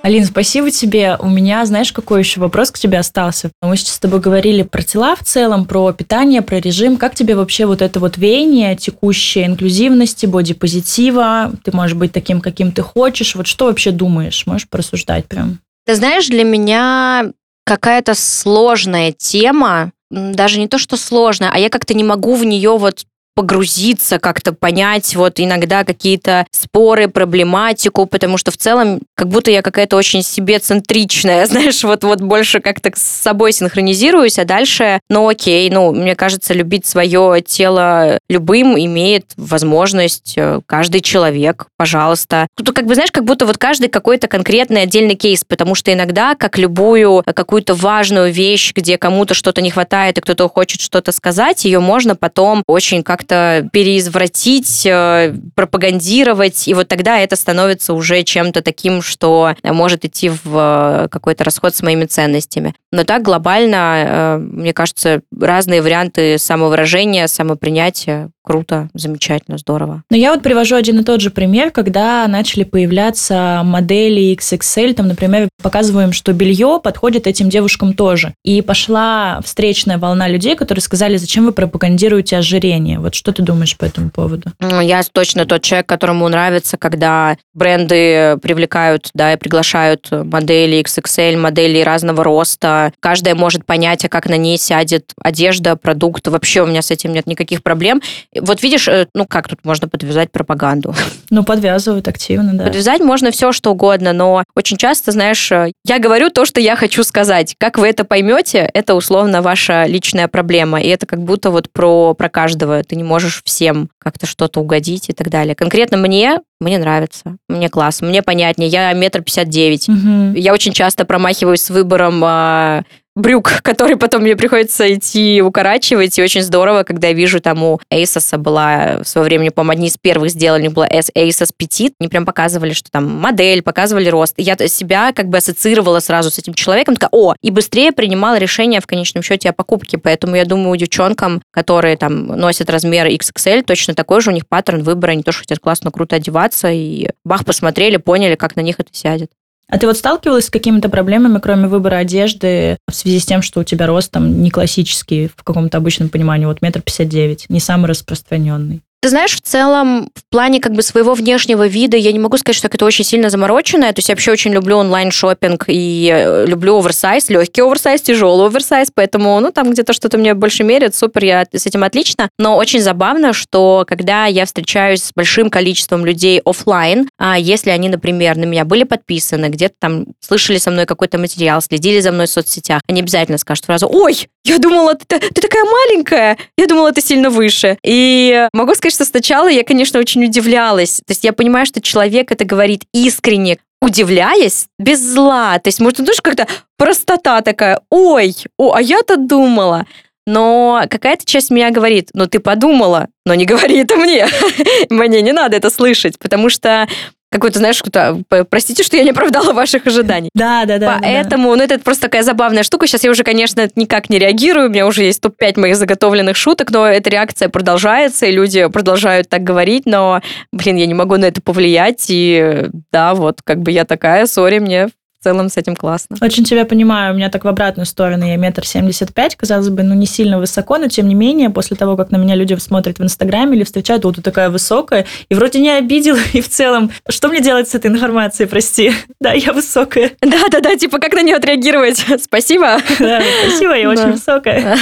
S1: Алин, спасибо тебе. У меня, знаешь, какой еще вопрос к тебе остался? Мы сейчас с тобой говорили про тела в целом, про питание, про режим. Как тебе вообще вот это вот веяние текущей инклюзивности, бодипозитива? Ты можешь быть таким, каким ты хочешь. Вот что вообще думаешь? Можешь порассуждать прям?
S2: Ты знаешь, для меня какая-то сложная тема, даже не то, что сложная, а я как-то не могу в нее вот погрузиться, как-то понять вот иногда какие-то споры, проблематику, потому что в целом как будто я какая-то очень себе центричная, знаешь, вот, вот больше как-то с собой синхронизируюсь, а дальше, ну окей, ну мне кажется, любить свое тело любым имеет возможность э, каждый человек, пожалуйста. Тут как бы, знаешь, как будто вот каждый какой-то конкретный отдельный кейс, потому что иногда, как любую э, какую-то важную вещь, где кому-то что-то не хватает, и кто-то хочет что-то сказать, ее можно потом очень как-то переизвратить, э, пропагандировать, и вот тогда это становится уже чем-то таким, что может идти в э, какой-то расход с моими ценностями. Но так глобально, э, мне кажется, разные варианты самовыражения, самопринятия круто, замечательно, здорово.
S1: Но я вот привожу один и тот же пример, когда начали появляться модели XXL, там, например, показываем, что белье подходит этим девушкам тоже. И пошла встречная волна людей, которые сказали, зачем вы пропагандируете ожирение. Вот что ты думаешь по этому поводу?
S2: Ну, Я точно тот человек, которому нравится, когда бренды привлекают, да, и приглашают модели XXL, модели разного роста. Каждая может понять, а как на ней сядет одежда, продукт. Вообще у меня с этим нет никаких проблем. Вот видишь, э, ну как тут можно подвязать пропаганду?
S1: Ну, подвязывают активно, да.
S2: Подвязать можно все, что угодно, но очень часто, знаешь, э, я говорю то, что я хочу сказать. Как вы это поймете, это условно ваша личная проблема. И это как будто вот про, про каждого. Ты не можешь всем как-то что-то угодить и так далее. Конкретно мне, мне нравится. Мне классно, мне понятнее. Я метр пятьдесят девять. Я очень часто промахиваюсь с выбором а, брюк, который потом мне приходится идти укорачивать. И очень здорово, когда я вижу там у Asos была в свое время, по-моему, одни из первых сделали, у них была Asos Petite. Они прям показывали, что там модель, показывали рост. Я себя как бы ассоциировала сразу с этим человеком. Такая, о, и быстрее принимала решение в конечном счете о покупке. Поэтому я думаю, девчонкам, которые там носят размер XXL, точно такой же у них паттерн выбора. Они тоже хотят классно, круто одеваться. И бах, посмотрели, поняли, как на них это сядет.
S1: А ты вот сталкивалась с какими-то проблемами, кроме выбора одежды, в связи с тем, что у тебя рост там не классический в каком-то обычном понимании, вот метр пятьдесят девять, не самый распространенный?
S2: Ты знаешь, в целом, в плане как бы своего внешнего вида, я не могу сказать, что это очень сильно замороченное. То есть я вообще очень люблю онлайн-шопинг и э, люблю оверсайз, легкий оверсайз, тяжелый оверсайз, поэтому, ну, там где-то что-то мне больше мерят, супер, я с этим отлично. Но очень забавно, что когда я встречаюсь с большим количеством людей офлайн, а если они, например, на меня были подписаны, где-то там слышали со мной какой-то материал, следили за мной в соцсетях, они обязательно скажут фразу «Ой, я думала, ты, ты такая маленькая, я думала, ты сильно выше». И могу сказать, что сначала я, конечно, очень удивлялась. То есть я понимаю, что человек это говорит искренне, удивляясь, без зла. То есть, может, ну, тоже как-то простота такая, ой, о, а я-то думала. Но какая-то часть меня говорит, ну ты подумала, но не говори это мне. мне не надо это слышать, потому что какой-то, знаешь, кто простите, что я не оправдала ваших ожиданий.
S1: Да, да, да.
S2: Поэтому, да, да. ну, это просто такая забавная штука. Сейчас я уже, конечно, никак не реагирую. У меня уже есть топ-5 моих заготовленных шуток, но эта реакция продолжается, и люди продолжают так говорить, но, блин, я не могу на это повлиять. И да, вот, как бы я такая, сори, мне в целом с этим классно.
S1: Очень тебя понимаю. У меня так в обратную сторону. Я метр семьдесят пять, казалось бы, ну не сильно высоко, но тем не менее, после того, как на меня люди смотрят в Инстаграме или встречают, вот ты такая высокая, и вроде не обидела, и в целом, что мне делать с этой информацией, прости? Да, я высокая.
S2: Да-да-да, типа, как на нее отреагировать? Спасибо.
S1: Да, спасибо, я очень высокая.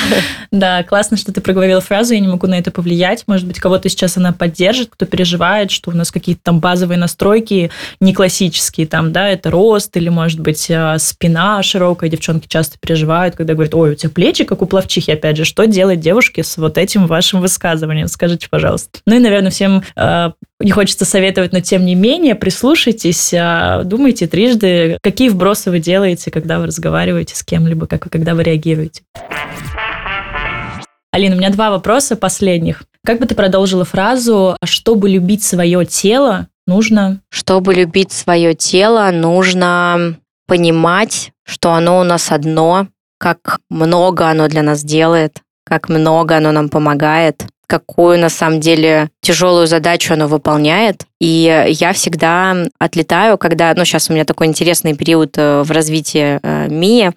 S1: Да, классно, что ты проговорила фразу, я не могу на это повлиять. Может быть, кого-то сейчас она поддержит, кто переживает, что у нас какие-то там базовые настройки не классические, там, да, это рост или, может может быть, э, спина широкая, девчонки часто переживают, когда говорят, ой, у тебя плечи, как у плавчихи, опять же, что делать девушке с вот этим вашим высказыванием? Скажите, пожалуйста. Ну и, наверное, всем э, не хочется советовать, но тем не менее, прислушайтесь, э, думайте трижды, какие вбросы вы делаете, когда вы разговариваете с кем-либо, как, когда вы реагируете. Алина, у меня два вопроса последних. Как бы ты продолжила фразу «чтобы любить свое тело, нужно...»
S2: Чтобы любить свое тело, нужно понимать, что оно у нас одно, как много оно для нас делает, как много оно нам помогает, какую на самом деле тяжелую задачу оно выполняет. И я всегда отлетаю, когда, ну, сейчас у меня такой интересный период э, в развитии э, Мии,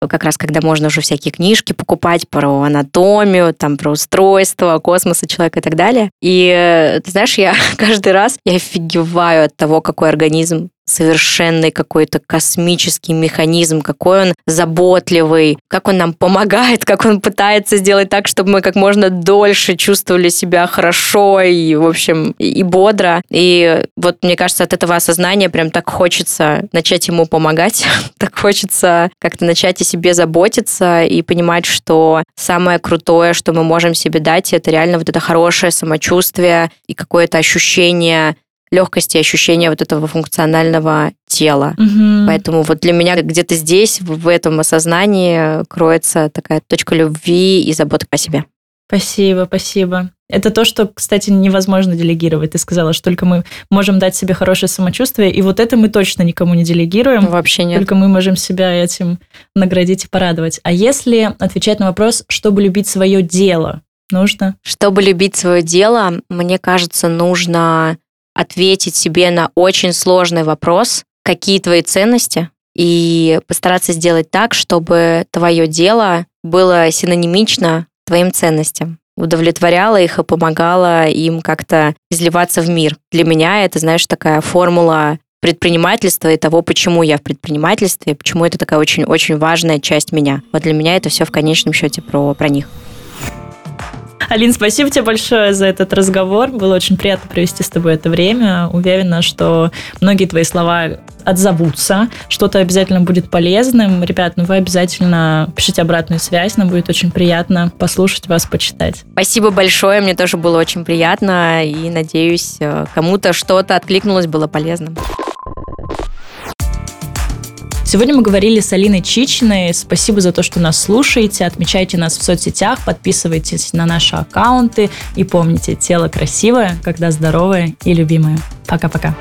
S2: как раз когда можно уже всякие книжки покупать про анатомию, там, про устройство космоса человека и так далее. И, э, ты знаешь, я каждый раз я офигеваю от того, какой организм совершенный какой-то космический механизм, какой он заботливый, как он нам помогает, как он пытается сделать так, чтобы мы как можно дольше чувствовали себя хорошо и, в общем, и бодро. И вот, мне кажется, от этого осознания прям так хочется начать ему помогать, так хочется как-то начать о себе заботиться и понимать, что самое крутое, что мы можем себе дать, это реально вот это хорошее самочувствие и какое-то ощущение легкости ощущения вот этого функционального тела. Угу. Поэтому вот для меня где-то здесь, в этом осознании, кроется такая точка любви и заботы о себе.
S1: Спасибо, спасибо. Это то, что, кстати, невозможно делегировать. Ты сказала, что только мы можем дать себе хорошее самочувствие, и вот это мы точно никому не делегируем.
S2: Вообще нет.
S1: Только мы можем себя этим наградить и порадовать. А если отвечать на вопрос, чтобы любить свое дело, нужно?
S2: Чтобы любить свое дело, мне кажется, нужно ответить себе на очень сложный вопрос, какие твои ценности, и постараться сделать так, чтобы твое дело было синонимично твоим ценностям удовлетворяло их и помогало им как-то изливаться в мир. Для меня это, знаешь, такая формула предпринимательства и того, почему я в предпринимательстве, почему это такая очень-очень важная часть меня. Вот для меня это все в конечном счете про, про них.
S1: Алин, спасибо тебе большое за этот разговор. Было очень приятно провести с тобой это время. Уверена, что многие твои слова отзовутся, что-то обязательно будет полезным. Ребят, ну вы обязательно пишите обратную связь, нам будет очень приятно послушать вас, почитать.
S2: Спасибо большое, мне тоже было очень приятно, и надеюсь, э, кому-то что-то откликнулось, было полезным.
S1: Сегодня мы говорили с Алиной Чичиной. Спасибо за то, что нас слушаете. Отмечайте нас в соцсетях, подписывайтесь на наши аккаунты и помните, тело красивое, когда здоровое и любимое. Пока-пока.